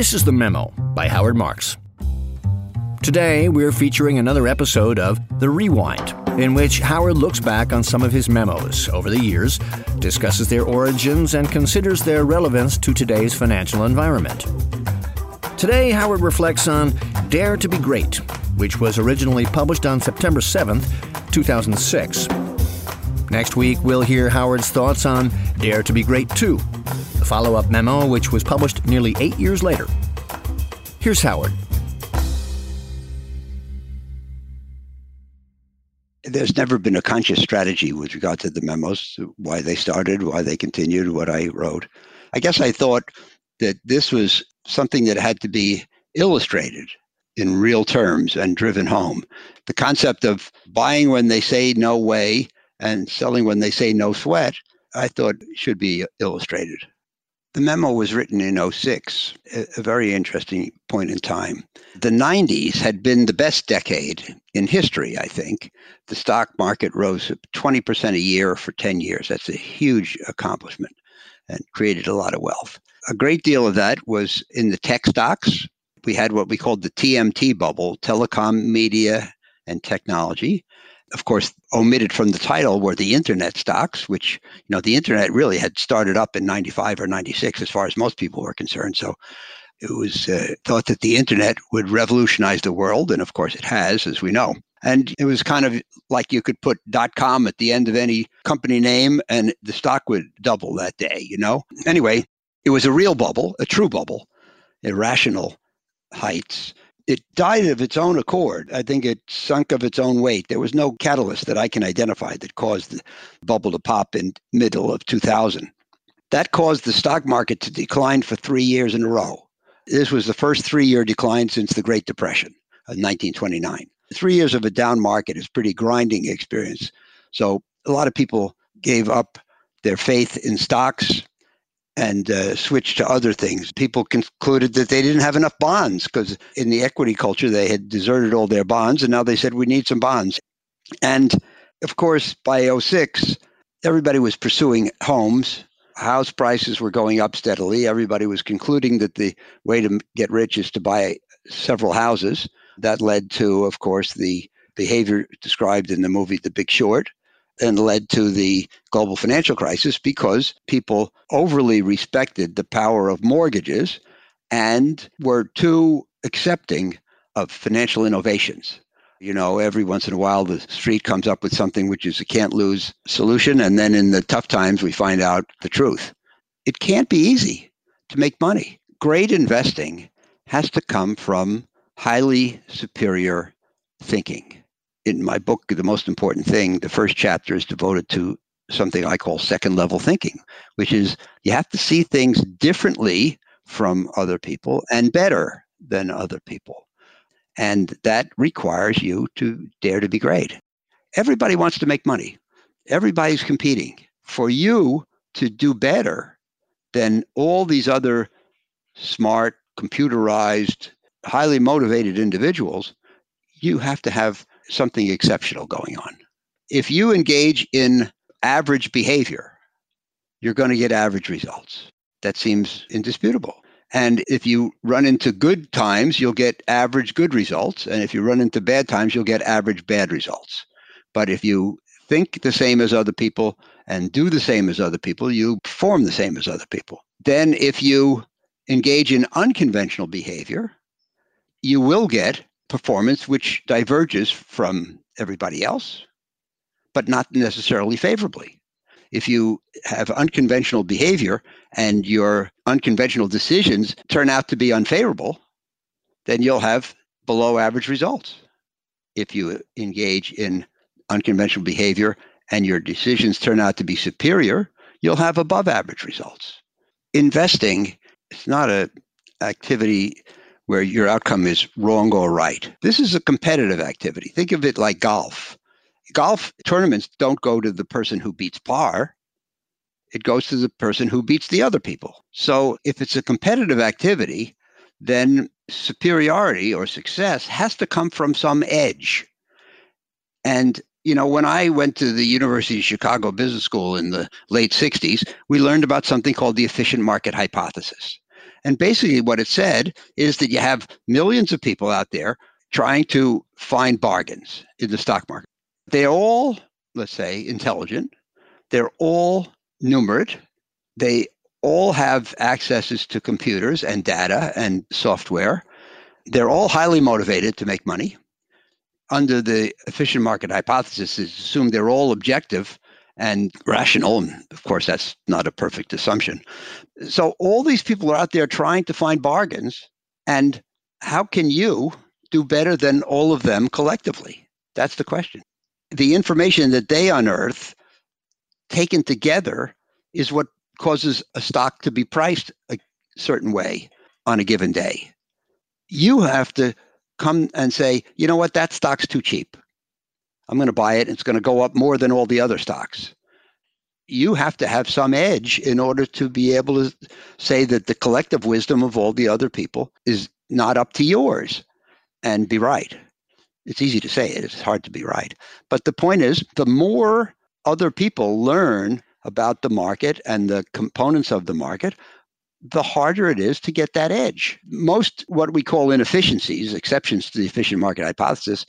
This is The Memo by Howard Marks. Today, we're featuring another episode of The Rewind, in which Howard looks back on some of his memos over the years, discusses their origins, and considers their relevance to today's financial environment. Today, Howard reflects on Dare to Be Great, which was originally published on September 7th, 2006. Next week, we'll hear Howard's thoughts on Dare to Be Great 2, the follow up memo which was published nearly eight years later. Here's Howard. There's never been a conscious strategy with regard to the memos, why they started, why they continued, what I wrote. I guess I thought that this was something that had to be illustrated in real terms and driven home. The concept of buying when they say no way and selling when they say no sweat, I thought should be illustrated. The memo was written in 06, a very interesting point in time. The 90s had been the best decade in history, I think. The stock market rose 20% a year for 10 years. That's a huge accomplishment and created a lot of wealth. A great deal of that was in the tech stocks. We had what we called the TMT bubble, telecom, media, and technology of course, omitted from the title were the internet stocks, which, you know, the internet really had started up in 95 or 96 as far as most people were concerned. So it was uh, thought that the internet would revolutionize the world. And of course, it has, as we know. And it was kind of like you could put .com at the end of any company name and the stock would double that day, you know? Anyway, it was a real bubble, a true bubble, irrational heights it died of its own accord. I think it sunk of its own weight. There was no catalyst that I can identify that caused the bubble to pop in middle of 2000. That caused the stock market to decline for three years in a row. This was the first three-year decline since the Great Depression of 1929. Three years of a down market is pretty grinding experience. So a lot of people gave up their faith in stocks and uh, switched to other things. People concluded that they didn't have enough bonds because in the equity culture they had deserted all their bonds, and now they said we need some bonds. And of course, by 06, everybody was pursuing homes. House prices were going up steadily. Everybody was concluding that the way to get rich is to buy several houses. That led to, of course, the behavior described in the movie The Big Short and led to the global financial crisis because people overly respected the power of mortgages and were too accepting of financial innovations. You know, every once in a while the street comes up with something which is a can't lose solution. And then in the tough times, we find out the truth. It can't be easy to make money. Great investing has to come from highly superior thinking in my book, The Most Important Thing, the first chapter is devoted to something I call second level thinking, which is you have to see things differently from other people and better than other people. And that requires you to dare to be great. Everybody wants to make money, everybody's competing. For you to do better than all these other smart, computerized, highly motivated individuals, you have to have something exceptional going on. If you engage in average behavior, you're going to get average results. That seems indisputable. And if you run into good times, you'll get average good results. And if you run into bad times, you'll get average bad results. But if you think the same as other people and do the same as other people, you perform the same as other people. Then if you engage in unconventional behavior, you will get performance which diverges from everybody else, but not necessarily favorably. If you have unconventional behavior and your unconventional decisions turn out to be unfavorable, then you'll have below average results. If you engage in unconventional behavior and your decisions turn out to be superior, you'll have above average results. Investing is not an activity where your outcome is wrong or right. This is a competitive activity. Think of it like golf. Golf tournaments don't go to the person who beats par. It goes to the person who beats the other people. So if it's a competitive activity, then superiority or success has to come from some edge. And you know, when I went to the University of Chicago Business School in the late 60s, we learned about something called the efficient market hypothesis. And basically, what it said is that you have millions of people out there trying to find bargains in the stock market. They're all, let's say, intelligent. They're all numerate. They all have accesses to computers and data and software. They're all highly motivated to make money. Under the efficient market hypothesis, is assumed they're all objective and rational. And of course, that's not a perfect assumption. So all these people are out there trying to find bargains. And how can you do better than all of them collectively? That's the question. The information that they unearth, taken together, is what causes a stock to be priced a certain way on a given day. You have to come and say, you know what, that stock's too cheap. I'm going to buy it. It's going to go up more than all the other stocks. You have to have some edge in order to be able to say that the collective wisdom of all the other people is not up to yours and be right. It's easy to say it, it's hard to be right. But the point is, the more other people learn about the market and the components of the market, the harder it is to get that edge. Most what we call inefficiencies, exceptions to the efficient market hypothesis,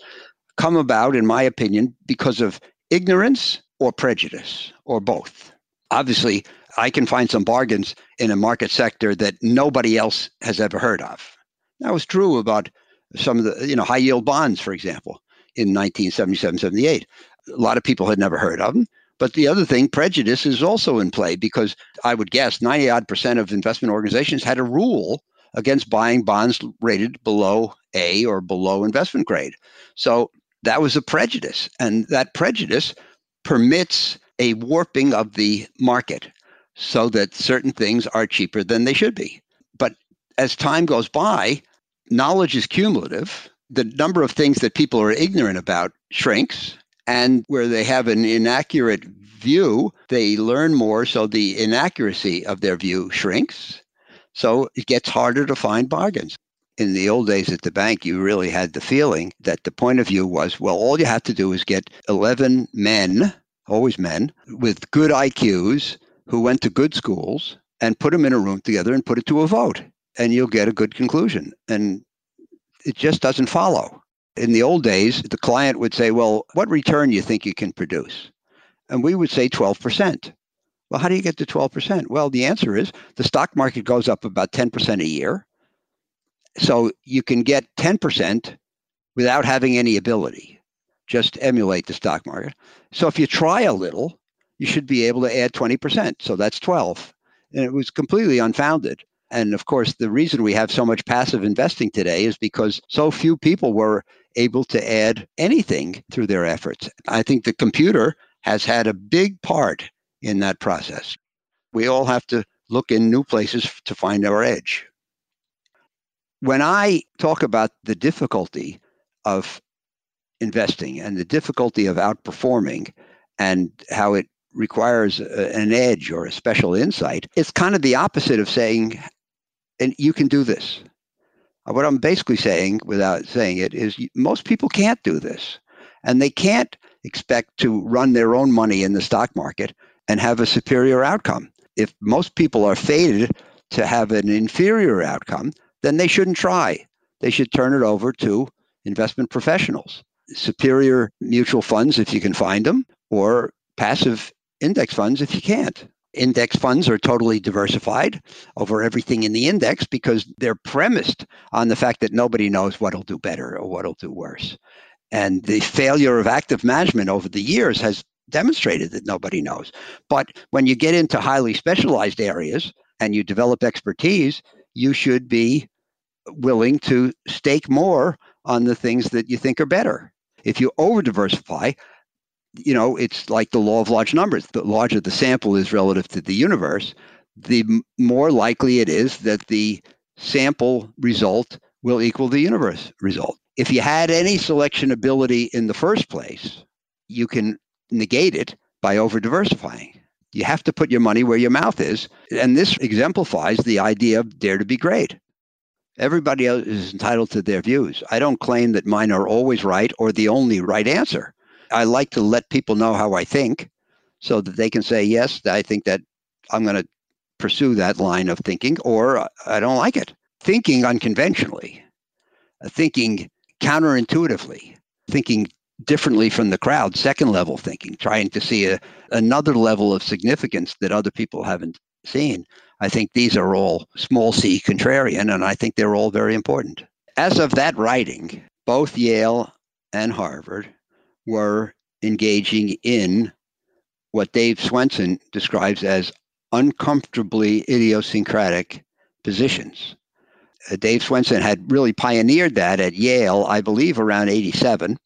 come about, in my opinion, because of ignorance or prejudice or both. Obviously, I can find some bargains in a market sector that nobody else has ever heard of. That was true about some of the, you know, high yield bonds, for example, in 1977, 78. A lot of people had never heard of them. But the other thing, prejudice is also in play because I would guess 90 odd percent of investment organizations had a rule against buying bonds rated below A or below investment grade. So that was a prejudice. And that prejudice permits a warping of the market so that certain things are cheaper than they should be. But as time goes by, knowledge is cumulative. The number of things that people are ignorant about shrinks. And where they have an inaccurate view, they learn more. So the inaccuracy of their view shrinks. So it gets harder to find bargains in the old days at the bank, you really had the feeling that the point of view was, well, all you have to do is get 11 men, always men, with good IQs who went to good schools and put them in a room together and put it to a vote, and you'll get a good conclusion. And it just doesn't follow. In the old days, the client would say, well, what return do you think you can produce? And we would say 12%. Well, how do you get to 12%? Well, the answer is the stock market goes up about 10% a year so you can get 10% without having any ability. Just emulate the stock market. So if you try a little, you should be able to add 20%. So that's 12. And it was completely unfounded. And of course, the reason we have so much passive investing today is because so few people were able to add anything through their efforts. I think the computer has had a big part in that process. We all have to look in new places to find our edge when I talk about the difficulty of investing and the difficulty of outperforming and how it requires an edge or a special insight, it's kind of the opposite of saying, and you can do this. Uh, what I'm basically saying, without saying it, is most people can't do this. And they can't expect to run their own money in the stock market and have a superior outcome. If most people are fated to have an inferior outcome, then they shouldn't try. They should turn it over to investment professionals, superior mutual funds if you can find them, or passive index funds if you can't. Index funds are totally diversified over everything in the index because they're premised on the fact that nobody knows what'll do better or what'll do worse. And the failure of active management over the years has demonstrated that nobody knows. But when you get into highly specialized areas and you develop expertise, you should be willing to stake more on the things that you think are better. If you over diversify, you know, it's like the law of large numbers. The larger the sample is relative to the universe, the more likely it is that the sample result will equal the universe result. If you had any selection ability in the first place, you can negate it by over diversifying. You have to put your money where your mouth is. And this exemplifies the idea of dare to be great. Everybody else is entitled to their views. I don't claim that mine are always right or the only right answer. I like to let people know how I think so that they can say, yes, I think that I'm going to pursue that line of thinking or I don't like it. Thinking unconventionally, uh, thinking counterintuitively, thinking differently from the crowd, second level thinking, trying to see a, another level of significance that other people haven't seen. I think these are all small c contrarian, and I think they're all very important. As of that writing, both Yale and Harvard were engaging in what Dave Swensen describes as uncomfortably idiosyncratic positions. Uh, Dave Swensen had really pioneered that at Yale, I believe, around 87.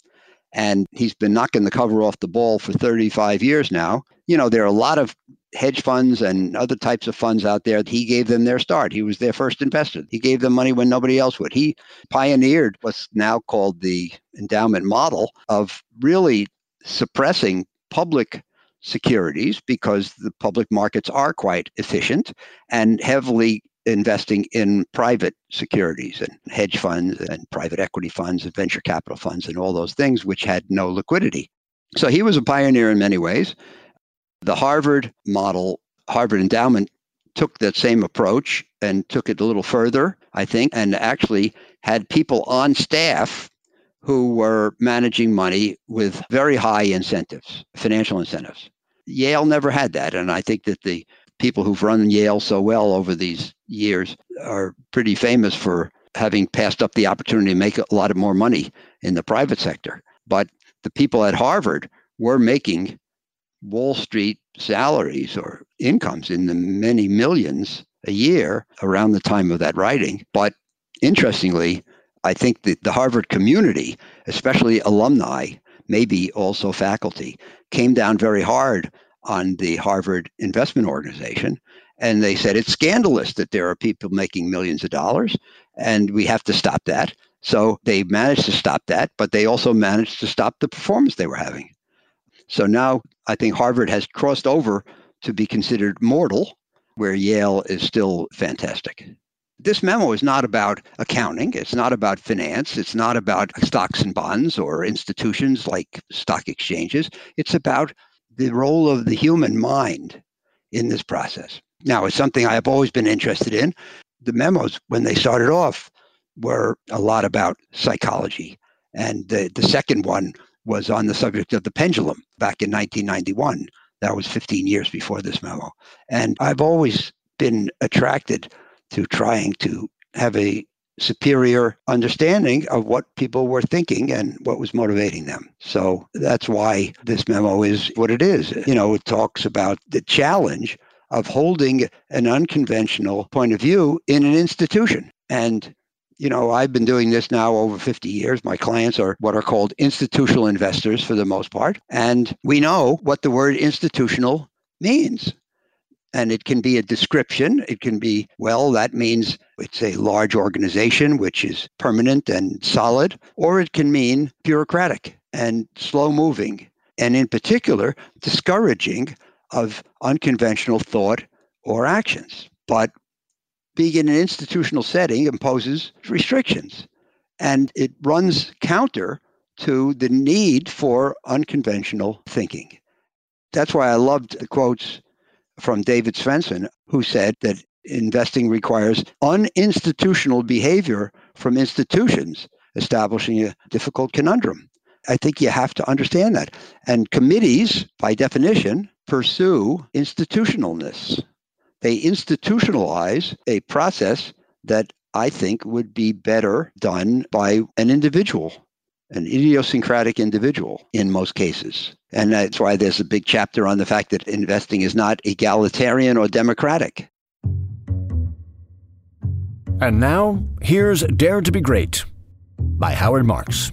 And he's been knocking the cover off the ball for 35 years now. You know, there are a lot of hedge funds and other types of funds out there. He gave them their start. He was their first investor. He gave them money when nobody else would. He pioneered what's now called the endowment model of really suppressing public securities because the public markets are quite efficient and heavily investing in private securities and hedge funds and private equity funds and venture capital funds and all those things which had no liquidity. So he was a pioneer in many ways. The Harvard model, Harvard endowment took that same approach and took it a little further, I think, and actually had people on staff who were managing money with very high incentives, financial incentives. Yale never had that. And I think that the people who've run Yale so well over these years are pretty famous for having passed up the opportunity to make a lot of more money in the private sector. But the people at Harvard were making Wall Street salaries or incomes in the many millions a year around the time of that writing. But interestingly, I think that the Harvard community, especially alumni, maybe also faculty, came down very hard on the Harvard Investment Organization. And they said it's scandalous that there are people making millions of dollars, and we have to stop that. So they managed to stop that, but they also managed to stop the performance they were having. So now I think Harvard has crossed over to be considered mortal, where Yale is still fantastic. This memo is not about accounting. It's not about finance. It's not about stocks and bonds or institutions like stock exchanges. It's about the role of the human mind in this process. Now, it's something I have always been interested in. The memos, when they started off, were a lot about psychology. And the, the second one was on the subject of the pendulum back in 1991. That was 15 years before this memo. And I've always been attracted to trying to have a superior understanding of what people were thinking and what was motivating them. So that's why this memo is what it is. You know, it talks about the challenge of holding an unconventional point of view in an institution. And, you know, I've been doing this now over 50 years. My clients are what are called institutional investors for the most part. And we know what the word institutional means. And it can be a description. It can be, well, that means it's a large organization which is permanent and solid, or it can mean bureaucratic and slow moving, and in particular, discouraging of unconventional thought or actions. But being in an institutional setting imposes restrictions, and it runs counter to the need for unconventional thinking. That's why I loved the quotes from David Swensen, who said that investing requires uninstitutional behavior from institutions, establishing a difficult conundrum. I think you have to understand that. And committees, by definition, pursue institutionalness. They institutionalize a process that I think would be better done by an individual an idiosyncratic individual in most cases. And that's why there's a big chapter on the fact that investing is not egalitarian or democratic. And now, here's Dare to Be Great by Howard Marks.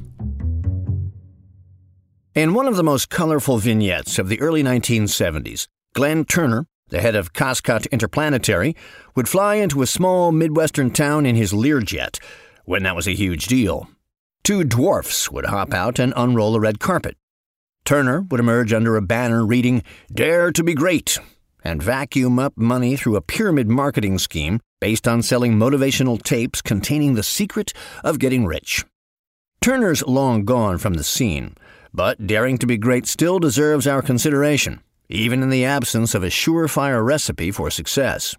In one of the most colorful vignettes of the early 1970s, Glenn Turner, the head of Koscot Interplanetary, would fly into a small Midwestern town in his Learjet when that was a huge deal. Two dwarfs would hop out and unroll a red carpet. Turner would emerge under a banner reading, Dare to be Great, and vacuum up money through a pyramid marketing scheme based on selling motivational tapes containing the secret of getting rich. Turner's long gone from the scene, but Daring to be Great still deserves our consideration, even in the absence of a surefire recipe for success.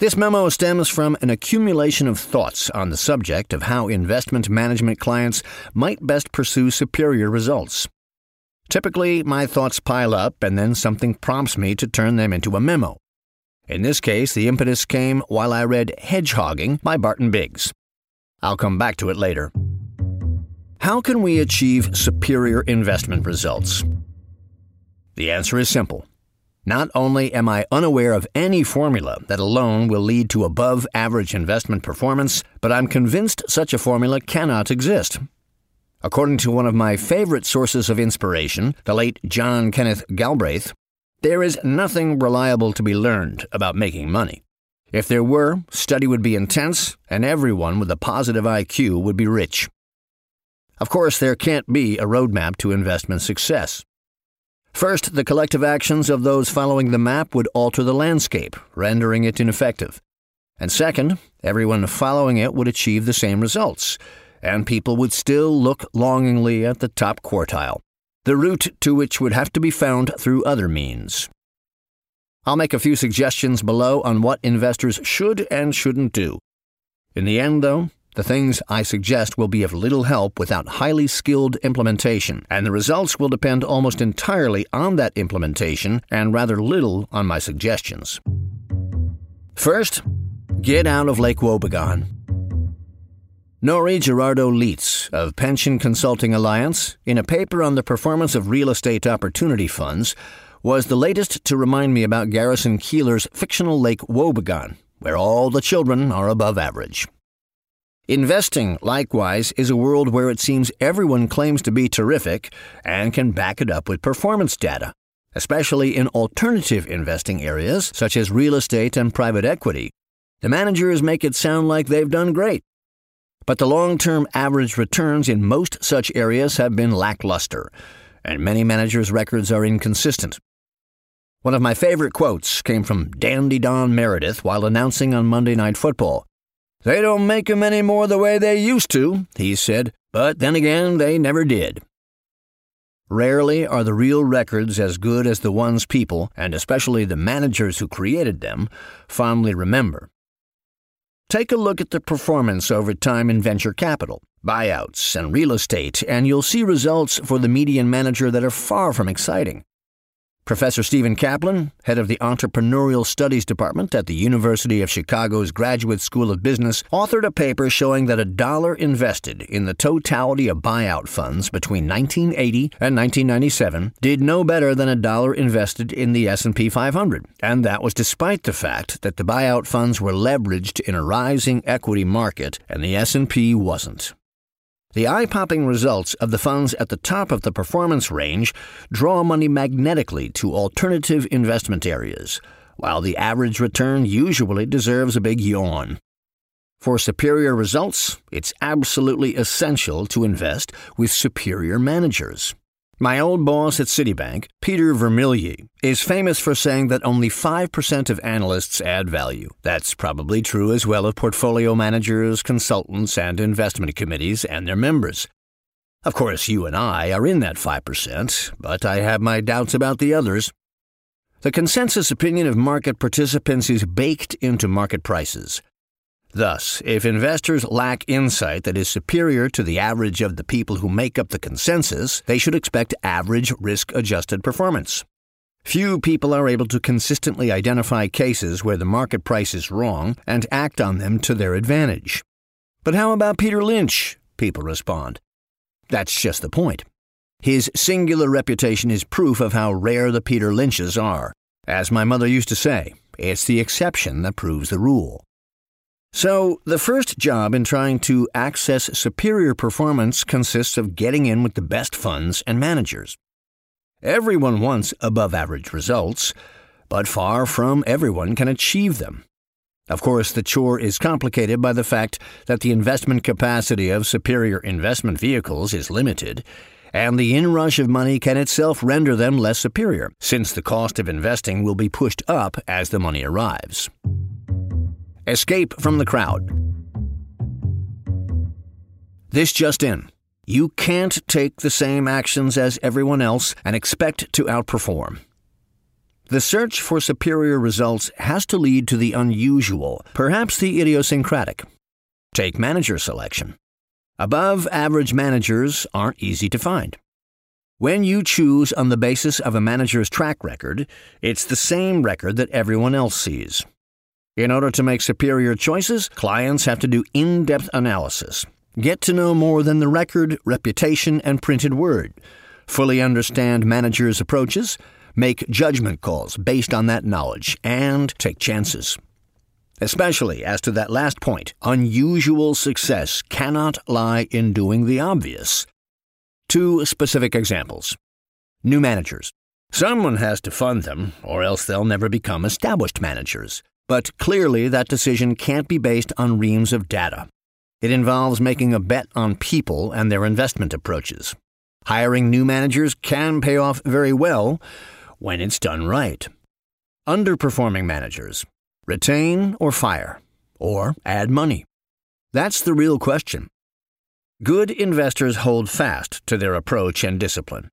This memo stems from an accumulation of thoughts on the subject of how investment management clients might best pursue superior results. Typically, my thoughts pile up and then something prompts me to turn them into a memo. In this case, the impetus came while I read Hedgehogging by Barton Biggs. I'll come back to it later. How can we achieve superior investment results? The answer is simple not only am I unaware of any formula that alone will lead to above average investment performance, but I'm convinced such a formula cannot exist. According to one of my favorite sources of inspiration, the late John Kenneth Galbraith, there is nothing reliable to be learned about making money. If there were, study would be intense, and everyone with a positive IQ would be rich. Of course, there can't be a roadmap to investment success. First, the collective actions of those following the map would alter the landscape, rendering it ineffective. And second, everyone following it would achieve the same results, and people would still look longingly at the top quartile, the route to which would have to be found through other means. I'll make a few suggestions below on what investors should and shouldn't do. In the end, though, the things I suggest will be of little help without highly skilled implementation, and the results will depend almost entirely on that implementation and rather little on my suggestions. First, get out of Lake Wobegon. Nori Gerardo Lietz of Pension Consulting Alliance, in a paper on the performance of real estate opportunity funds, was the latest to remind me about Garrison Keillor's fictional Lake Wobegon, where all the children are above average. Investing, likewise, is a world where it seems everyone claims to be terrific and can back it up with performance data, especially in alternative investing areas such as real estate and private equity. The managers make it sound like they've done great. But the long term average returns in most such areas have been lackluster, and many managers' records are inconsistent. One of my favorite quotes came from Dandy Don Meredith while announcing on Monday Night Football. They don't make 'em any more the way they used to, he said, but then again, they never did. Rarely are the real records as good as the ones people, and especially the managers who created them, fondly remember. Take a look at the performance over time in venture capital, buyouts, and real estate, and you'll see results for the median manager that are far from exciting. Professor Steven Kaplan, head of the Entrepreneurial Studies Department at the University of Chicago's Graduate School of Business, authored a paper showing that a dollar invested in the totality of buyout funds between 1980 and 1997 did no better than a dollar invested in the S&P 500, and that was despite the fact that the buyout funds were leveraged in a rising equity market and the S&P wasn't. The eye popping results of the funds at the top of the performance range draw money magnetically to alternative investment areas, while the average return usually deserves a big yawn. For superior results, it's absolutely essential to invest with superior managers. My old boss at Citibank, Peter Vermilye, is famous for saying that only 5% of analysts add value. That's probably true as well of portfolio managers, consultants, and investment committees and their members. Of course, you and I are in that 5%, but I have my doubts about the others. The consensus opinion of market participants is baked into market prices. Thus, if investors lack insight that is superior to the average of the people who make up the consensus, they should expect average risk adjusted performance. Few people are able to consistently identify cases where the market price is wrong and act on them to their advantage. But how about Peter Lynch? People respond. That's just the point. His singular reputation is proof of how rare the Peter Lynches are. As my mother used to say, it's the exception that proves the rule. So, the first job in trying to access superior performance consists of getting in with the best funds and managers. Everyone wants above average results, but far from everyone can achieve them. Of course, the chore is complicated by the fact that the investment capacity of superior investment vehicles is limited, and the inrush of money can itself render them less superior, since the cost of investing will be pushed up as the money arrives. Escape from the crowd. This just in. You can't take the same actions as everyone else and expect to outperform. The search for superior results has to lead to the unusual, perhaps the idiosyncratic. Take manager selection. Above average managers aren't easy to find. When you choose on the basis of a manager's track record, it's the same record that everyone else sees. In order to make superior choices, clients have to do in depth analysis, get to know more than the record, reputation, and printed word, fully understand managers' approaches, make judgment calls based on that knowledge, and take chances. Especially as to that last point, unusual success cannot lie in doing the obvious. Two specific examples. New managers. Someone has to fund them, or else they'll never become established managers. But clearly, that decision can't be based on reams of data. It involves making a bet on people and their investment approaches. Hiring new managers can pay off very well when it's done right. Underperforming managers. Retain or fire, or add money. That's the real question. Good investors hold fast to their approach and discipline.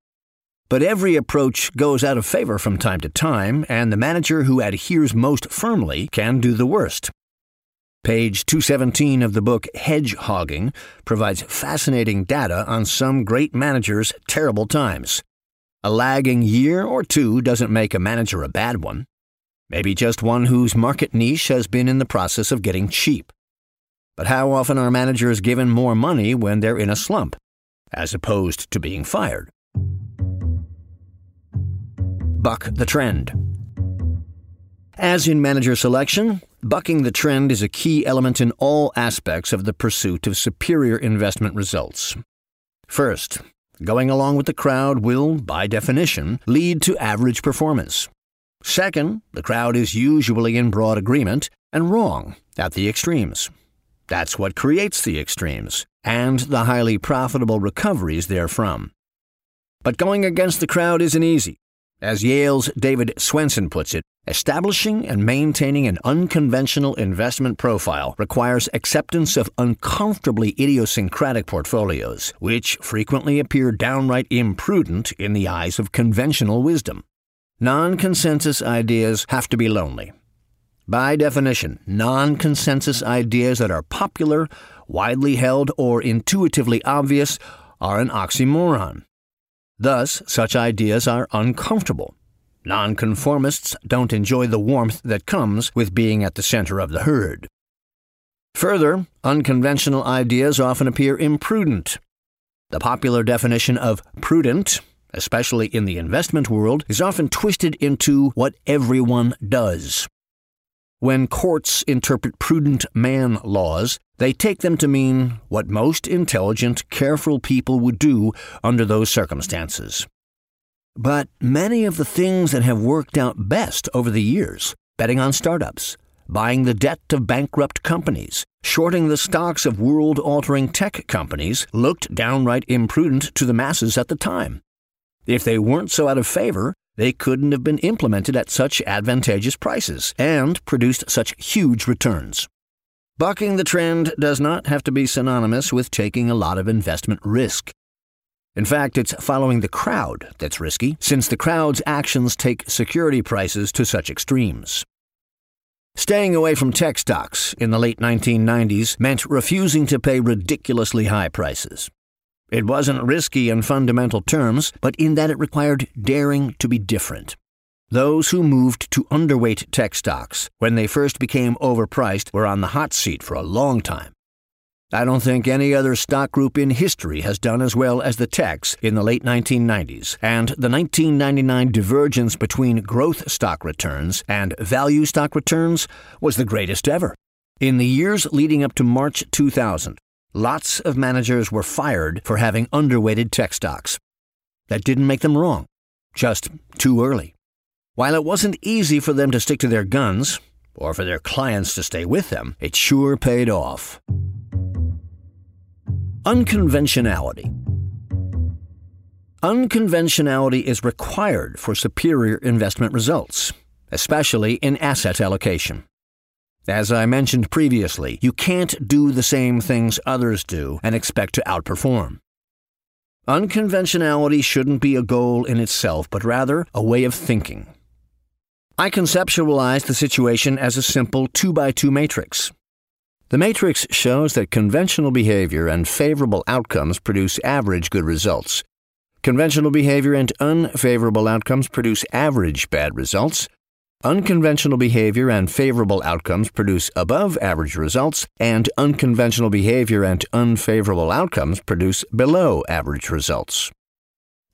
But every approach goes out of favor from time to time, and the manager who adheres most firmly can do the worst. Page 217 of the book Hedgehogging provides fascinating data on some great managers' terrible times. A lagging year or two doesn't make a manager a bad one. Maybe just one whose market niche has been in the process of getting cheap. But how often are managers given more money when they're in a slump, as opposed to being fired? Buck the trend. As in manager selection, bucking the trend is a key element in all aspects of the pursuit of superior investment results. First, going along with the crowd will, by definition, lead to average performance. Second, the crowd is usually in broad agreement and wrong at the extremes. That's what creates the extremes and the highly profitable recoveries therefrom. But going against the crowd isn't easy. As Yale's David Swensen puts it, establishing and maintaining an unconventional investment profile requires acceptance of uncomfortably idiosyncratic portfolios, which frequently appear downright imprudent in the eyes of conventional wisdom. Non consensus ideas have to be lonely, by definition, non consensus ideas that are popular, widely held, or intuitively obvious are an oxymoron. Thus, such ideas are uncomfortable. Nonconformists don't enjoy the warmth that comes with being at the center of the herd. Further, unconventional ideas often appear imprudent. The popular definition of prudent, especially in the investment world, is often twisted into what everyone does. When courts interpret prudent man laws, they take them to mean what most intelligent, careful people would do under those circumstances. But many of the things that have worked out best over the years betting on startups, buying the debt of bankrupt companies, shorting the stocks of world altering tech companies looked downright imprudent to the masses at the time. If they weren't so out of favor, they couldn't have been implemented at such advantageous prices and produced such huge returns. Bucking the trend does not have to be synonymous with taking a lot of investment risk. In fact, it's following the crowd that's risky, since the crowd's actions take security prices to such extremes. Staying away from tech stocks in the late 1990s meant refusing to pay ridiculously high prices. It wasn't risky in fundamental terms, but in that it required daring to be different. Those who moved to underweight tech stocks when they first became overpriced were on the hot seat for a long time. I don't think any other stock group in history has done as well as the techs in the late 1990s, and the 1999 divergence between growth stock returns and value stock returns was the greatest ever. In the years leading up to March 2000, Lots of managers were fired for having underweighted tech stocks. That didn't make them wrong, just too early. While it wasn't easy for them to stick to their guns, or for their clients to stay with them, it sure paid off. Unconventionality. Unconventionality is required for superior investment results, especially in asset allocation. As I mentioned previously, you can't do the same things others do and expect to outperform. Unconventionality shouldn't be a goal in itself, but rather a way of thinking. I conceptualize the situation as a simple 2 by 2 matrix. The matrix shows that conventional behavior and favorable outcomes produce average good results. Conventional behavior and unfavorable outcomes produce average bad results. Unconventional behavior and favorable outcomes produce above average results, and unconventional behavior and unfavorable outcomes produce below average results.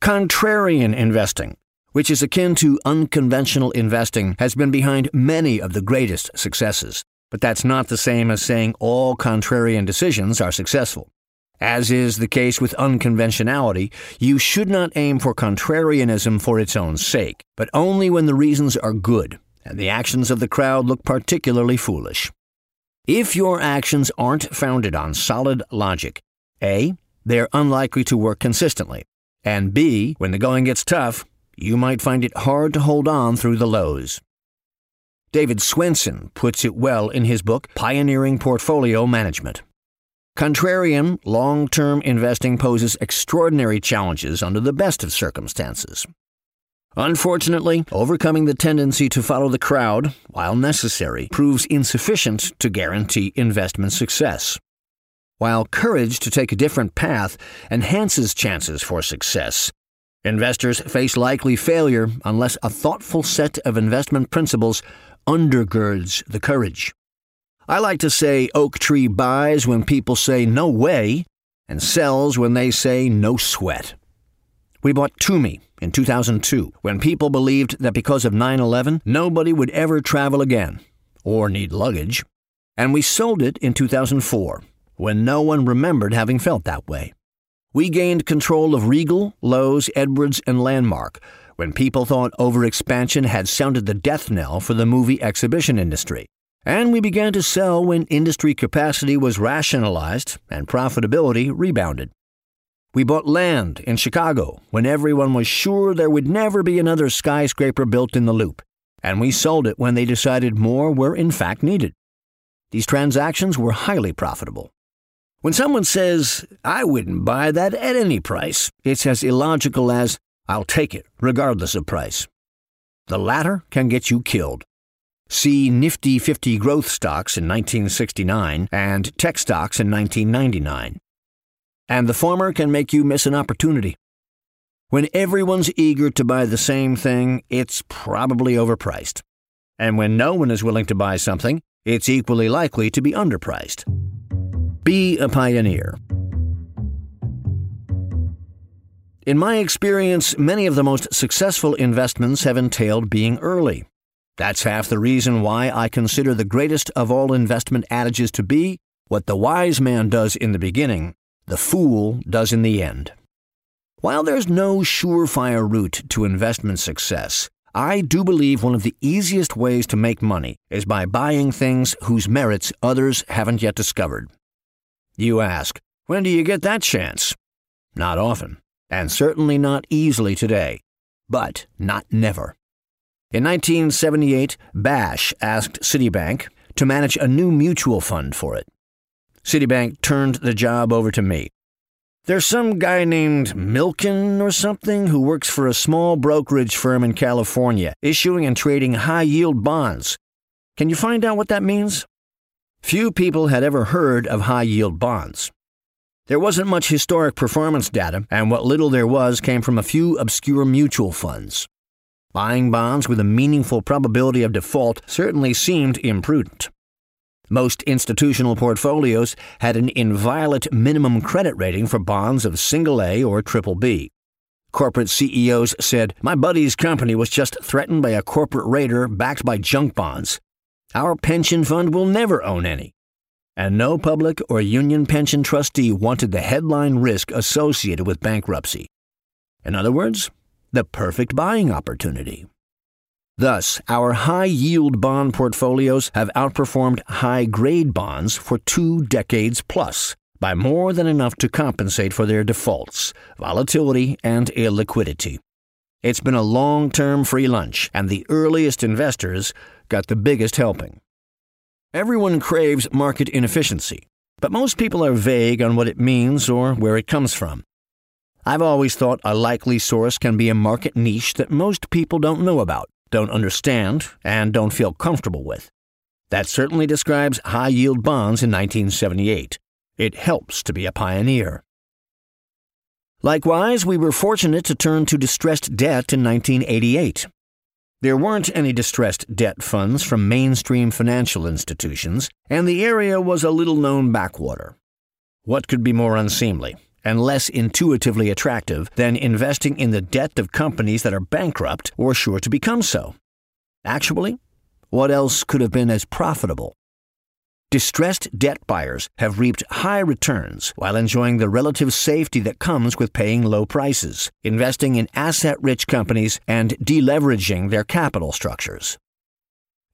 Contrarian investing, which is akin to unconventional investing, has been behind many of the greatest successes. But that's not the same as saying all contrarian decisions are successful. As is the case with unconventionality, you should not aim for contrarianism for its own sake, but only when the reasons are good and the actions of the crowd look particularly foolish. If your actions aren't founded on solid logic, A, they're unlikely to work consistently, and B, when the going gets tough, you might find it hard to hold on through the lows. David Swensen puts it well in his book Pioneering Portfolio Management. Contrarian, long term investing poses extraordinary challenges under the best of circumstances. Unfortunately, overcoming the tendency to follow the crowd, while necessary, proves insufficient to guarantee investment success. While courage to take a different path enhances chances for success, investors face likely failure unless a thoughtful set of investment principles undergirds the courage. I like to say Oaktree buys when people say no way and sells when they say no sweat. We bought Tumi in 2002 when people believed that because of 9 11, nobody would ever travel again or need luggage. And we sold it in 2004 when no one remembered having felt that way. We gained control of Regal, Loews, Edwards, and Landmark when people thought overexpansion had sounded the death knell for the movie exhibition industry. And we began to sell when industry capacity was rationalized and profitability rebounded. We bought land in Chicago when everyone was sure there would never be another skyscraper built in the loop, and we sold it when they decided more were in fact needed. These transactions were highly profitable. When someone says, I wouldn't buy that at any price, it's as illogical as, I'll take it, regardless of price. The latter can get you killed. See Nifty 50 growth stocks in 1969 and tech stocks in 1999. And the former can make you miss an opportunity. When everyone's eager to buy the same thing, it's probably overpriced. And when no one is willing to buy something, it's equally likely to be underpriced. Be a pioneer. In my experience, many of the most successful investments have entailed being early. That's half the reason why I consider the greatest of all investment adages to be what the wise man does in the beginning, the fool does in the end. While there's no surefire route to investment success, I do believe one of the easiest ways to make money is by buying things whose merits others haven't yet discovered. You ask, when do you get that chance? Not often and certainly not easily today, but not never. In 1978, Bache asked Citibank to manage a new mutual fund for it. Citibank turned the job over to me. There's some guy named Milken or something who works for a small brokerage firm in California, issuing and trading high yield bonds. Can you find out what that means? Few people had ever heard of high yield bonds. There wasn't much historic performance data, and what little there was came from a few obscure mutual funds. Buying bonds with a meaningful probability of default certainly seemed imprudent. Most institutional portfolios had an inviolate minimum credit rating for bonds of single A or triple B. Corporate CEOs said, My buddy's company was just threatened by a corporate raider backed by junk bonds. Our pension fund will never own any and no public or union pension trustee wanted the headline risk associated with bankruptcy. In other words, the perfect buying opportunity. Thus, our high yield bond portfolios have outperformed high grade bonds for two decades plus by more than enough to compensate for their defaults, volatility, and illiquidity. It's been a long term free lunch, and the earliest investors got the biggest helping. Everyone craves market inefficiency, but most people are vague on what it means or where it comes from. I've always thought a likely source can be a market niche that most people don't know about, don't understand, and don't feel comfortable with. That certainly describes high yield bonds in 1978. It helps to be a pioneer. Likewise, we were fortunate to turn to distressed debt in 1988. There weren't any distressed debt funds from mainstream financial institutions, and the area was a little known backwater. What could be more unseemly and less intuitively attractive than investing in the debt of companies that are bankrupt or sure to become so? Actually, what else could have been as profitable? Distressed debt buyers have reaped high returns while enjoying the relative safety that comes with paying low prices, investing in asset rich companies, and deleveraging their capital structures.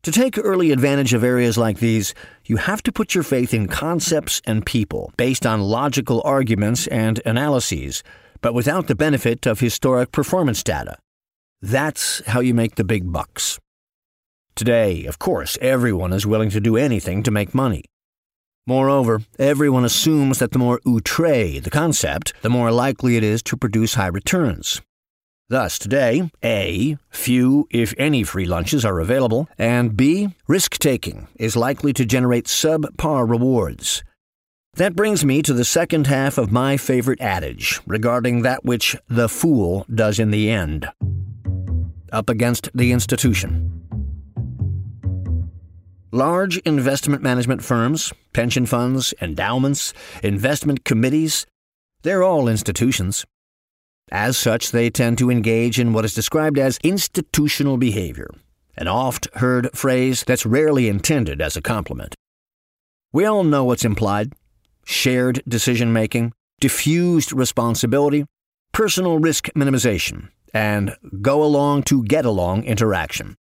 To take early advantage of areas like these, you have to put your faith in concepts and people based on logical arguments and analyses, but without the benefit of historic performance data. That's how you make the big bucks. Today, of course, everyone is willing to do anything to make money. Moreover, everyone assumes that the more outre the concept, the more likely it is to produce high returns. Thus, today, A, few, if any, free lunches are available, and B, risk taking is likely to generate subpar rewards. That brings me to the second half of my favorite adage regarding that which the fool does in the end. Up against the institution. Large investment management firms, pension funds, endowments, investment committees, they're all institutions. As such, they tend to engage in what is described as institutional behavior, an oft heard phrase that's rarely intended as a compliment. We all know what's implied shared decision making, diffused responsibility, personal risk minimization, and go along to get along interaction.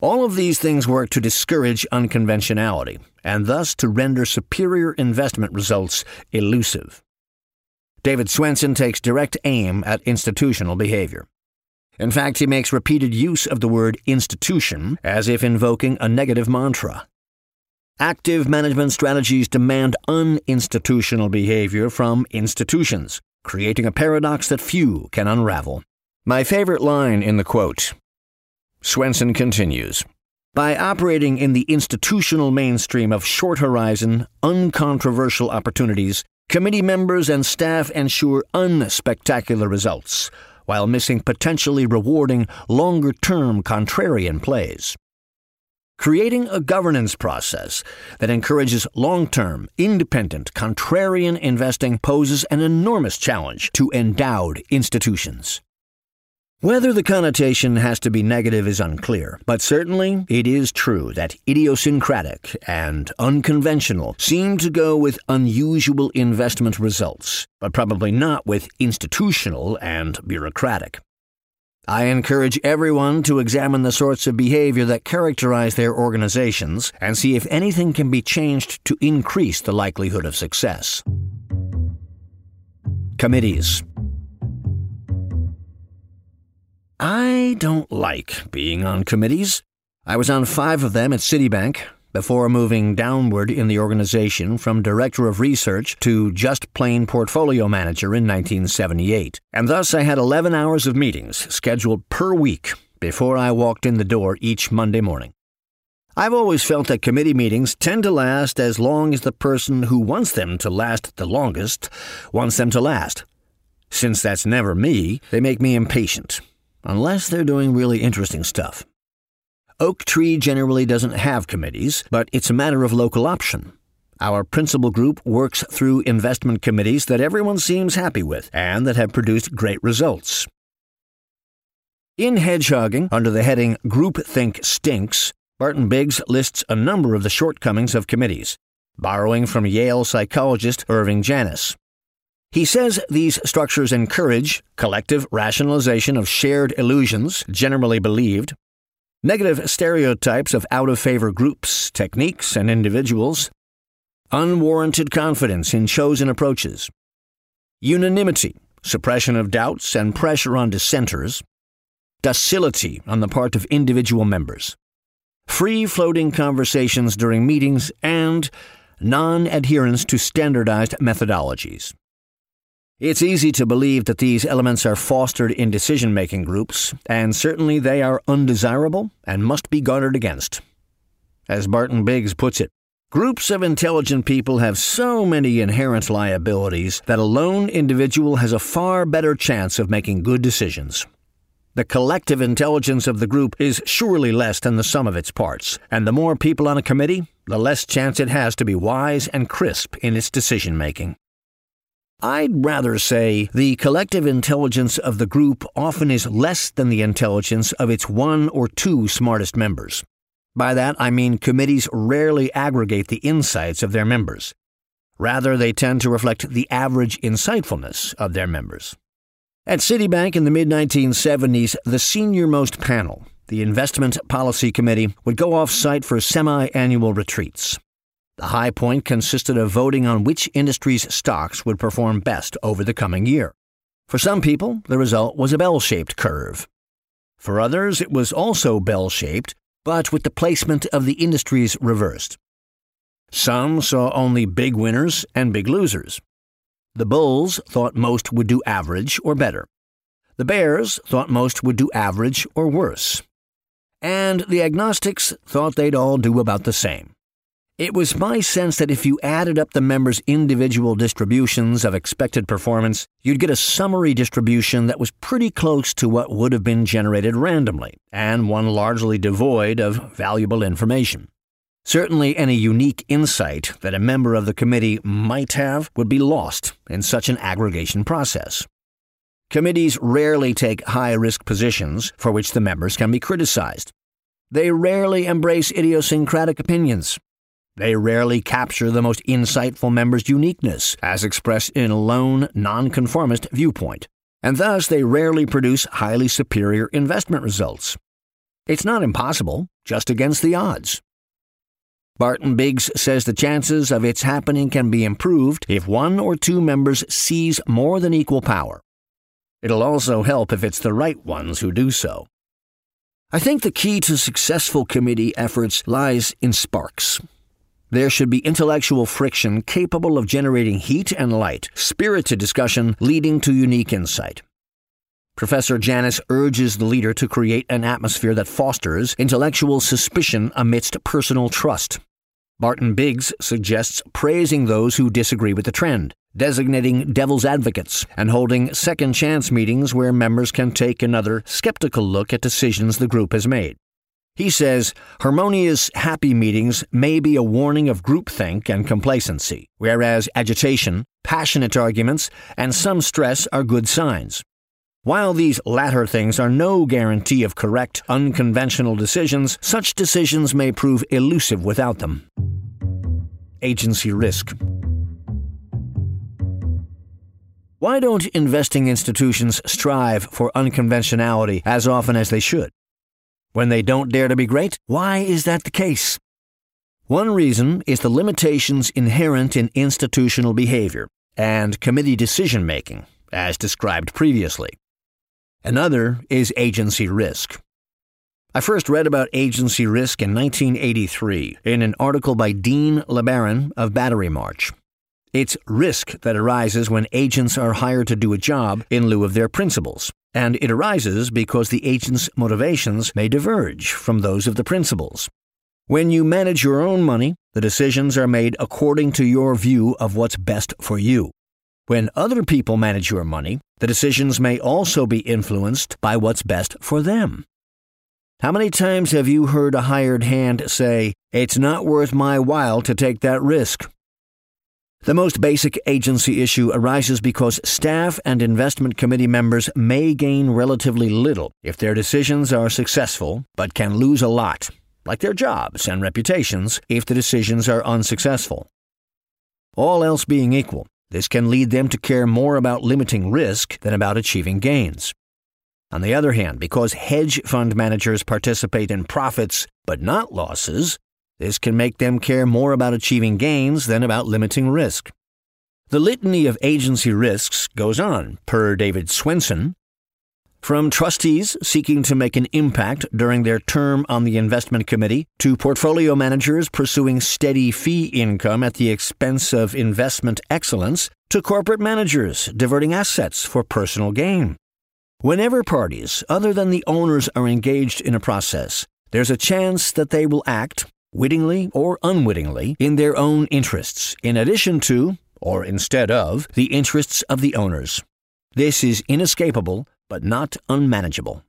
All of these things work to discourage unconventionality, and thus to render superior investment results elusive. David Swensen takes direct aim at institutional behavior. In fact, he makes repeated use of the word institution as if invoking a negative mantra. Active management strategies demand uninstitutional behavior from institutions, creating a paradox that few can unravel. My favorite line in the quote Swensen continues By operating in the institutional mainstream of short horizon, uncontroversial opportunities, committee members and staff ensure unspectacular results while missing potentially rewarding longer term contrarian plays. Creating a governance process that encourages long term, independent, contrarian investing poses an enormous challenge to endowed institutions. Whether the connotation has to be negative is unclear, but certainly it is true that idiosyncratic and unconventional seem to go with unusual investment results, but probably not with institutional and bureaucratic. I encourage everyone to examine the sorts of behavior that characterize their organizations and see if anything can be changed to increase the likelihood of success. Committees I don't like being on committees. I was on five of them at Citibank before moving downward in the organization from Director of Research to just plain Portfolio Manager in 1978, and thus I had 11 hours of meetings scheduled per week before I walked in the door each Monday morning. I've always felt that committee meetings tend to last as long as the person who wants them to last the longest wants them to last. Since that's never me, they make me impatient unless they're doing really interesting stuff. Oaktree generally doesn't have committees, but it's a matter of local option. Our principal group works through investment committees that everyone seems happy with and that have produced great results. In Hedgehogging, under the heading Groupthink Stinks, Barton Biggs lists a number of the shortcomings of committees, borrowing from Yale psychologist Irving Janis. He says these structures encourage collective rationalization of shared illusions generally believed, negative stereotypes of out of favor groups, techniques, and individuals, unwarranted confidence in chosen approaches, unanimity, suppression of doubts and pressure on dissenters, docility on the part of individual members, free floating conversations during meetings, and non adherence to standardized methodologies. It's easy to believe that these elements are fostered in decision making groups, and certainly they are undesirable and must be guarded against. As Barton Biggs puts it, groups of intelligent people have so many inherent liabilities that a lone individual has a far better chance of making good decisions. The collective intelligence of the group is surely less than the sum of its parts, and the more people on a committee, the less chance it has to be wise and crisp in its decision making. I'd rather say the collective intelligence of the group often is less than the intelligence of its one or two smartest members. By that, I mean committees rarely aggregate the insights of their members. Rather, they tend to reflect the average insightfulness of their members. At Citibank in the mid 1970s, the senior most panel, the Investment Policy Committee, would go off site for semi annual retreats. The high point consisted of voting on which industry's stocks would perform best over the coming year. For some people, the result was a bell shaped curve. For others, it was also bell shaped, but with the placement of the industries reversed. Some saw only big winners and big losers. The Bulls thought most would do average or better. The Bears thought most would do average or worse. And the agnostics thought they'd all do about the same. It was my sense that if you added up the members' individual distributions of expected performance, you'd get a summary distribution that was pretty close to what would have been generated randomly, and one largely devoid of valuable information. Certainly, any unique insight that a member of the committee might have would be lost in such an aggregation process. Committees rarely take high risk positions for which the members can be criticized. They rarely embrace idiosyncratic opinions they rarely capture the most insightful member's uniqueness, as expressed in a lone, nonconformist viewpoint, and thus they rarely produce highly superior investment results. It's not impossible, just against the odds. Barton Biggs says the chances of its happening can be improved if one or two members seize more than equal power. It'll also help if it's the right ones who do so. I think the key to successful committee efforts lies in sparks, there should be intellectual friction capable of generating heat and light, spirited discussion leading to unique insight. Professor Janis urges the leader to create an atmosphere that fosters intellectual suspicion amidst personal trust. Barton Biggs suggests praising those who disagree with the trend, designating devil's advocates, and holding second chance meetings where members can take another skeptical look at decisions the group has made. He says harmonious, happy meetings may be a warning of groupthink and complacency, whereas agitation, passionate arguments, and some stress are good signs. While these latter things are no guarantee of correct, unconventional decisions, such decisions may prove elusive without them. Agency risk. Why don't investing institutions strive for unconventionality as often as they should? When they don't dare to be great, why is that the case? One reason is the limitations inherent in institutional behavior and committee decision making, as described previously. Another is agency risk. I first read about agency risk in 1983 in an article by Dean LeBaron of Batterymarch. It's risk that arises when agents are hired to do a job in lieu of their principals, and it arises because the agent's motivations may diverge from those of the principals. When you manage your own money, the decisions are made according to your view of what's best for you. When other people manage your money, the decisions may also be influenced by what's best for them. How many times have you heard a hired hand say, It's not worth my while to take that risk? The most basic agency issue arises because staff and investment committee members may gain relatively little if their decisions are successful, but can lose a lot, like their jobs and reputations, if the decisions are unsuccessful. All else being equal, this can lead them to care more about limiting risk than about achieving gains. On the other hand, because hedge fund managers participate in profits but not losses, this can make them care more about achieving gains than about limiting risk. The litany of agency risks goes on, per David Swensen. From trustees seeking to make an impact during their term on the investment committee to portfolio managers pursuing steady fee income at the expense of investment excellence to corporate managers diverting assets for personal gain. Whenever parties other than the owners are engaged in a process, there's a chance that they will act, wittingly or unwittingly, in their own interests, in addition to, or instead of, the interests of the owners. This is inescapable but not unmanageable.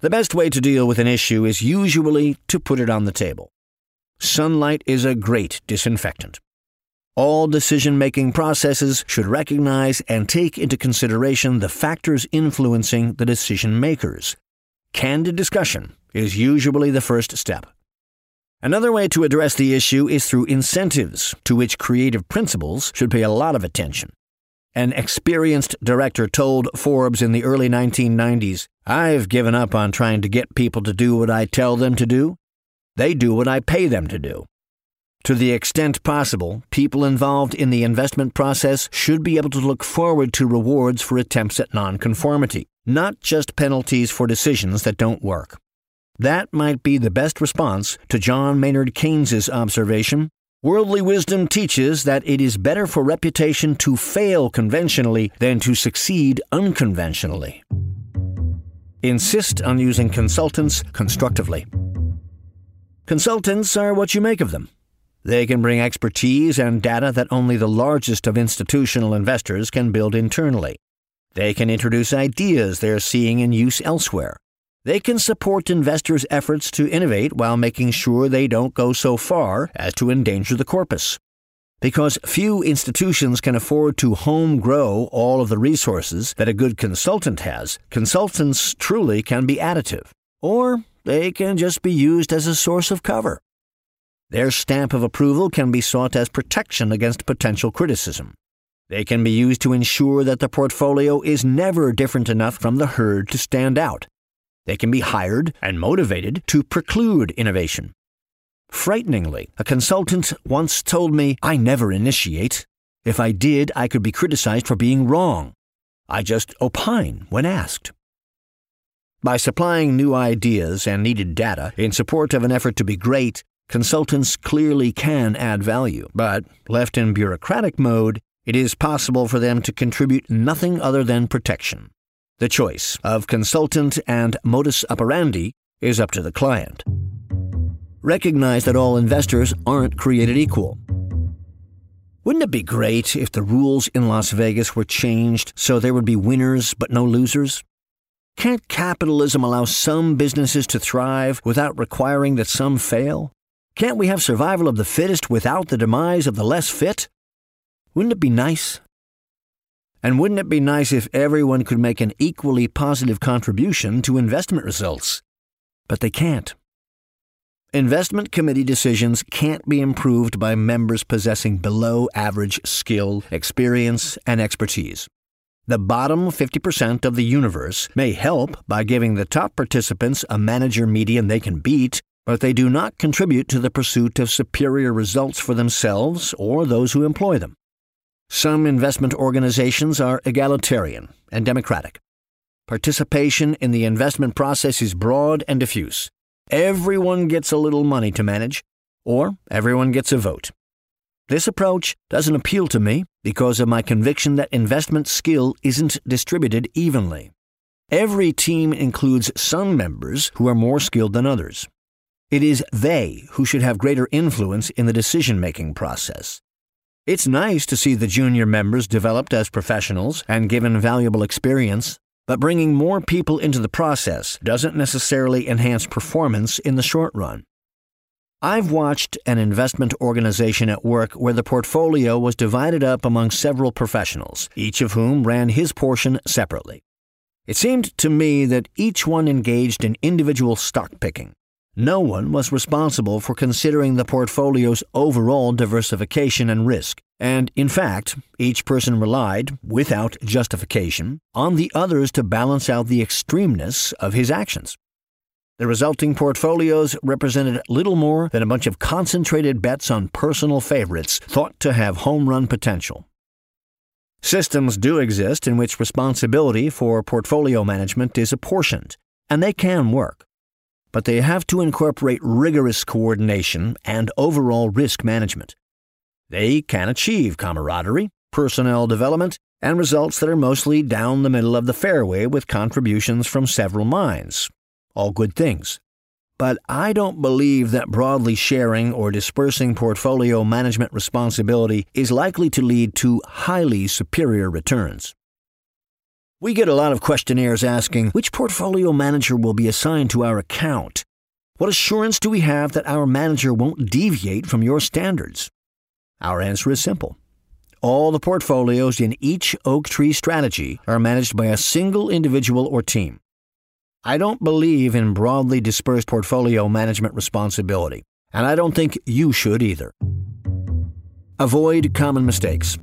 The best way to deal with an issue is usually to put it on the table. Sunlight is a great disinfectant. All decision making processes should recognize and take into consideration the factors influencing the decision makers. Candid discussion is usually the first step. Another way to address the issue is through incentives, to which creative principals should pay a lot of attention. An experienced director told Forbes in the early 1990s, I've given up on trying to get people to do what I tell them to do. They do what I pay them to do. To the extent possible, people involved in the investment process should be able to look forward to rewards for attempts at nonconformity, not just penalties for decisions that don't work. That might be the best response to John Maynard Keynes's observation Worldly wisdom teaches that it is better for reputation to fail conventionally than to succeed unconventionally. Insist on using consultants constructively. Consultants are what you make of them. They can bring expertise and data that only the largest of institutional investors can build internally. They can introduce ideas they're seeing in use elsewhere they can support investors' efforts to innovate while making sure they don't go so far as to endanger the corpus. Because few institutions can afford to home grow all of the resources that a good consultant has, consultants truly can be additive, or they can just be used as a source of cover. Their stamp of approval can be sought as protection against potential criticism. They can be used to ensure that the portfolio is never different enough from the herd to stand out, they can be hired and motivated to preclude innovation. Frighteningly, a consultant once told me I never initiate. If I did, I could be criticized for being wrong. I just opine when asked. By supplying new ideas and needed data in support of an effort to be great, consultants clearly can add value, but left in bureaucratic mode, it is possible for them to contribute nothing other than protection. The choice of consultant and modus operandi is up to the client. Recognize that all investors aren't created equal. Wouldn't it be great if the rules in Las Vegas were changed so there would be winners but no losers? Can't capitalism allow some businesses to thrive without requiring that some fail? Can't we have survival of the fittest without the demise of the less fit? Wouldn't it be nice? And wouldn't it be nice if everyone could make an equally positive contribution to investment results? But they can't. Investment committee decisions can't be improved by members possessing below average skill, experience, and expertise. The bottom 50% of the universe may help by giving the top participants a manager median they can beat, but they do not contribute to the pursuit of superior results for themselves or those who employ them. Some investment organizations are egalitarian and democratic. Participation in the investment process is broad and diffuse. Everyone gets a little money to manage, or everyone gets a vote. This approach doesn't appeal to me because of my conviction that investment skill isn't distributed evenly. Every team includes some members who are more skilled than others. It is they who should have greater influence in the decision making process. It's nice to see the junior members developed as professionals and given valuable experience, but bringing more people into the process doesn't necessarily enhance performance in the short run. I've watched an investment organization at work where the portfolio was divided up among several professionals, each of whom ran his portion separately. It seemed to me that each one engaged in individual stock picking, no one was responsible for considering the portfolio's overall diversification and risk, and in fact, each person relied, without justification, on the others to balance out the extremeness of his actions. The resulting portfolios represented little more than a bunch of concentrated bets on personal favorites thought to have home run potential. Systems do exist in which responsibility for portfolio management is apportioned, and they can work. But they have to incorporate rigorous coordination and overall risk management. They can achieve camaraderie, personnel development, and results that are mostly down the middle of the fairway with contributions from several minds. All good things. But I don't believe that broadly sharing or dispersing portfolio management responsibility is likely to lead to highly superior returns. We get a lot of questionnaires asking which portfolio manager will be assigned to our account. What assurance do we have that our manager won't deviate from your standards? Our answer is simple. All the portfolios in each Oaktree strategy are managed by a single individual or team. I don't believe in broadly dispersed portfolio management responsibility, and I don't think you should either. Avoid common mistakes.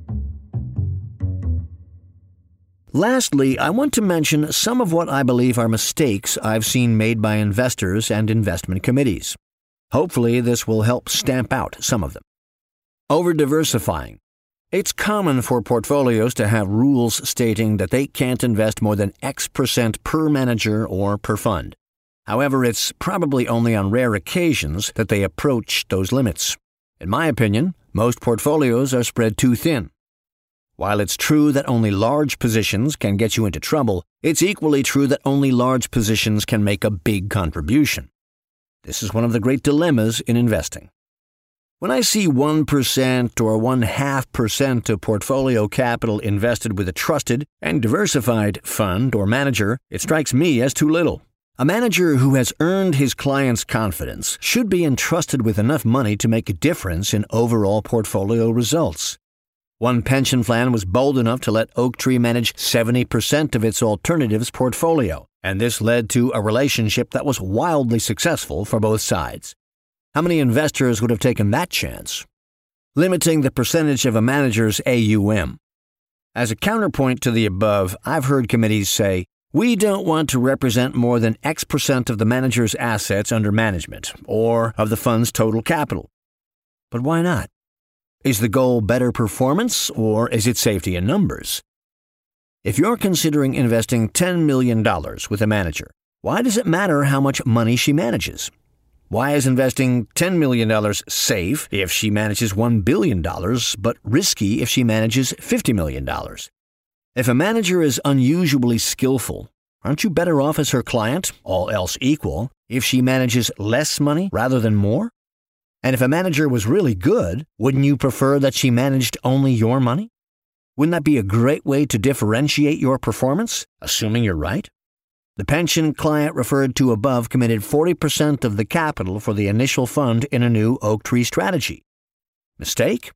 Lastly, I want to mention some of what I believe are mistakes I've seen made by investors and investment committees. Hopefully, this will help stamp out some of them. Over diversifying. It's common for portfolios to have rules stating that they can't invest more than X percent per manager or per fund. However, it's probably only on rare occasions that they approach those limits. In my opinion, most portfolios are spread too thin. While it's true that only large positions can get you into trouble, it's equally true that only large positions can make a big contribution. This is one of the great dilemmas in investing. When I see 1% or 1 half percent of portfolio capital invested with a trusted and diversified fund or manager, it strikes me as too little. A manager who has earned his client's confidence should be entrusted with enough money to make a difference in overall portfolio results. One pension plan was bold enough to let Oaktree manage 70% of its alternatives portfolio, and this led to a relationship that was wildly successful for both sides. How many investors would have taken that chance? Limiting the percentage of a manager's AUM. As a counterpoint to the above, I've heard committees say, we don't want to represent more than X percent of the manager's assets under management or of the fund's total capital. But why not? Is the goal better performance or is it safety in numbers? If you're considering investing $10 million with a manager, why does it matter how much money she manages? Why is investing $10 million safe if she manages $1 billion, but risky if she manages $50 million? If a manager is unusually skillful, aren't you better off as her client, all else equal, if she manages less money rather than more? And if a manager was really good, wouldn't you prefer that she managed only your money? Wouldn't that be a great way to differentiate your performance, assuming you're right? The pension client referred to above committed 40% of the capital for the initial fund in a new Oaktree strategy. Mistake?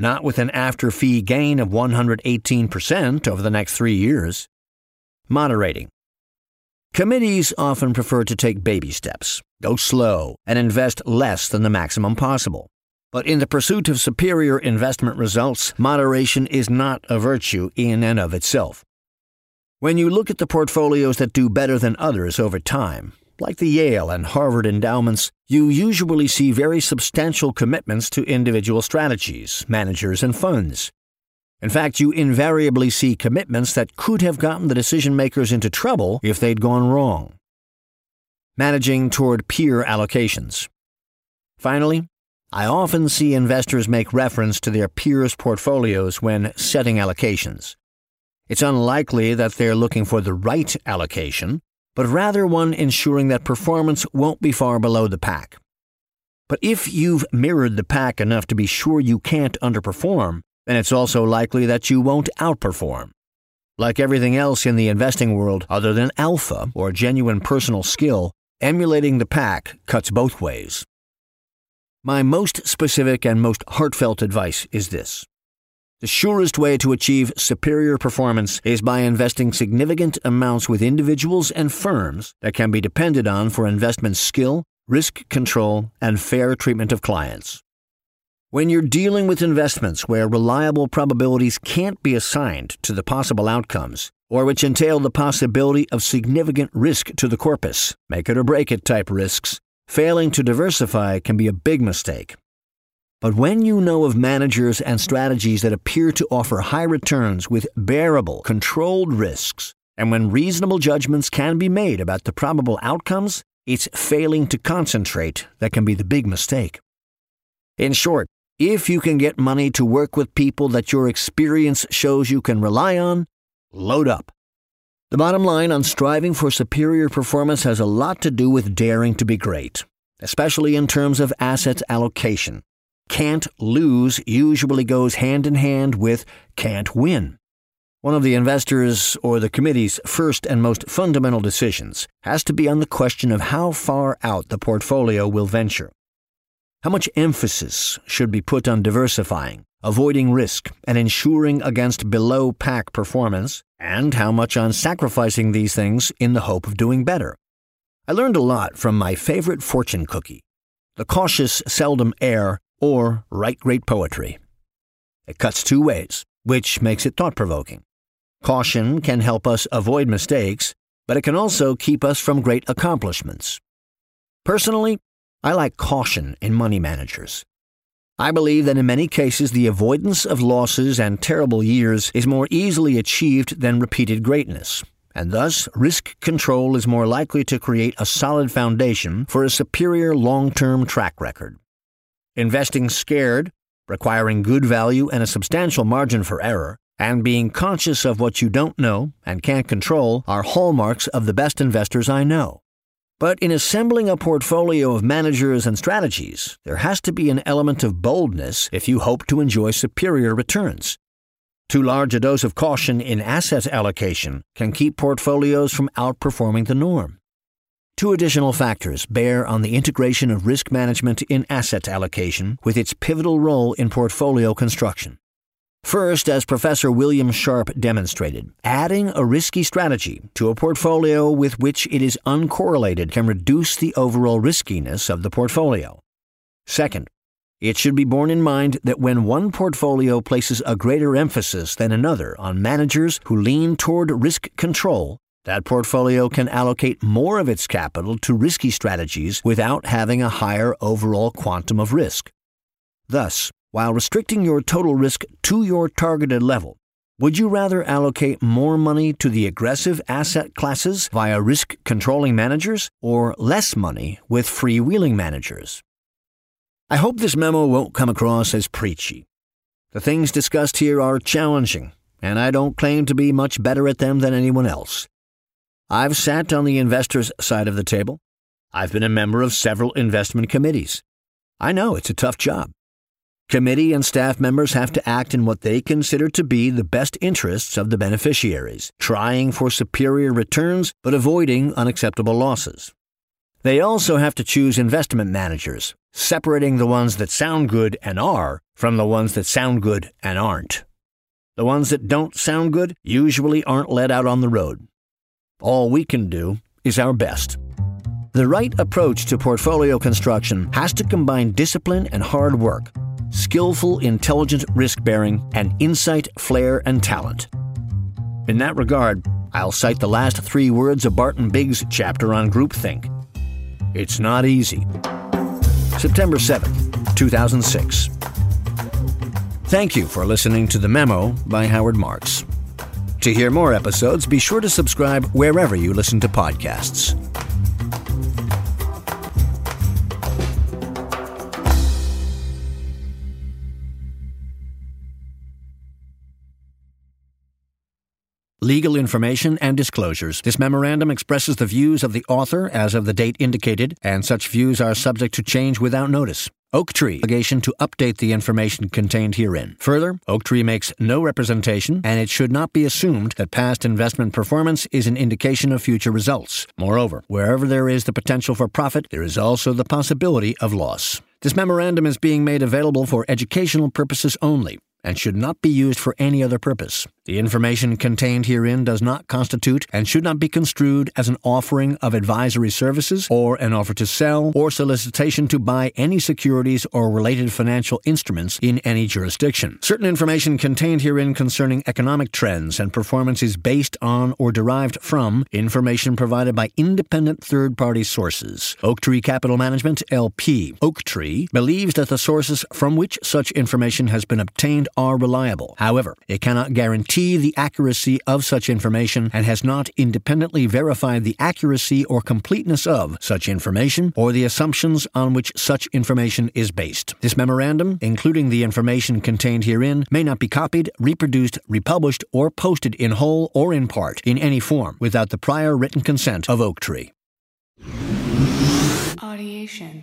Not with an after fee gain of 118% over the next three years. Moderating. Committees often prefer to take baby steps, go slow, and invest less than the maximum possible. But in the pursuit of superior investment results, moderation is not a virtue in and of itself. When you look at the portfolios that do better than others over time, like the Yale and Harvard endowments, you usually see very substantial commitments to individual strategies, managers, and funds. In fact, you invariably see commitments that could have gotten the decision makers into trouble if they'd gone wrong. Managing toward peer allocations. Finally, I often see investors make reference to their peers' portfolios when setting allocations. It's unlikely that they're looking for the right allocation, but rather one ensuring that performance won't be far below the pack. But if you've mirrored the pack enough to be sure you can't underperform, then it's also likely that you won't outperform. Like everything else in the investing world other than alpha or genuine personal skill, emulating the pack cuts both ways. My most specific and most heartfelt advice is this the surest way to achieve superior performance is by investing significant amounts with individuals and firms that can be depended on for investment skill, risk control, and fair treatment of clients. When you're dealing with investments where reliable probabilities can't be assigned to the possible outcomes, or which entail the possibility of significant risk to the corpus, make it or break it type risks, failing to diversify can be a big mistake But when you know of managers and strategies that appear to offer high returns with bearable, controlled risks, and when reasonable judgments can be made about the probable outcomes, it's failing to concentrate that can be the big mistake. In short, if you can get money to work with people that your experience shows you can rely on, load up. The bottom line on striving for superior performance has a lot to do with daring to be great, especially in terms of assets allocation. Can't lose usually goes hand in hand with can't win. One of the investors or the committee's first and most fundamental decisions has to be on the question of how far out the portfolio will venture. How much emphasis should be put on diversifying, avoiding risk, and ensuring against below pack performance, and how much on sacrificing these things in the hope of doing better? I learned a lot from my favorite fortune cookie. The cautious seldom err or write great poetry. It cuts two ways, which makes it thought provoking. Caution can help us avoid mistakes, but it can also keep us from great accomplishments. Personally, I like caution in money managers. I believe that in many cases the avoidance of losses and terrible years is more easily achieved than repeated greatness, and thus risk control is more likely to create a solid foundation for a superior long term track record. Investing scared, requiring good value and a substantial margin for error, and being conscious of what you don't know and can't control are hallmarks of the best investors I know. But in assembling a portfolio of managers and strategies, there has to be an element of boldness if you hope to enjoy superior returns. Too large a dose of caution in asset allocation can keep portfolios from outperforming the norm. Two additional factors bear on the integration of risk management in asset allocation with its pivotal role in portfolio construction. First, as Professor William Sharpe demonstrated, adding a risky strategy to a portfolio with which it is uncorrelated can reduce the overall riskiness of the portfolio. Second, it should be borne in mind that when one portfolio places a greater emphasis than another on managers who lean toward risk control, that portfolio can allocate more of its capital to risky strategies without having a higher overall quantum of risk. Thus, while restricting your total risk to your targeted level, would you rather allocate more money to the aggressive asset classes via risk controlling managers or less money with freewheeling managers? I hope this memo won't come across as preachy. The things discussed here are challenging, and I don't claim to be much better at them than anyone else. I've sat on the investors' side of the table. I've been a member of several investment committees. I know it's a tough job. Committee and staff members have to act in what they consider to be the best interests of the beneficiaries, trying for superior returns but avoiding unacceptable losses. They also have to choose investment managers, separating the ones that sound good and are from the ones that sound good and aren't. The ones that don't sound good usually aren't let out on the road. All we can do is our best. The right approach to portfolio construction has to combine discipline and hard work, skillful, intelligent risk bearing, and insight, flair, and talent. In that regard, I'll cite the last three words of Barton Biggs' chapter on groupthink. It's not easy. September 7th, 2006. Thank you for listening to The Memo by Howard Marks. To hear more episodes, be sure to subscribe wherever you listen to podcasts. Legal information and disclosures. This memorandum expresses the views of the author as of the date indicated, and such views are subject to change without notice. Oak Oaktree obligation to update the information contained herein. Further, Oaktree makes no representation, and it should not be assumed that past investment performance is an indication of future results. Moreover, wherever there is the potential for profit, there is also the possibility of loss. This memorandum is being made available for educational purposes only and should not be used for any other purpose. The information contained herein does not constitute and should not be construed as an offering of advisory services or an offer to sell or solicitation to buy any securities or related financial instruments in any jurisdiction. Certain information contained herein concerning economic trends and performance is based on or derived from information provided by independent third party sources. Oaktree Capital Management, LP, Oaktree, believes that the sources from which such information has been obtained are reliable. However, it cannot guarantee the accuracy of such information and has not independently verified the accuracy or completeness of such information or the assumptions on which such information is based. This memorandum, including the information contained herein, may not be copied, reproduced, republished, or posted in whole or in part in any form without the prior written consent of Oaktree. Audiation.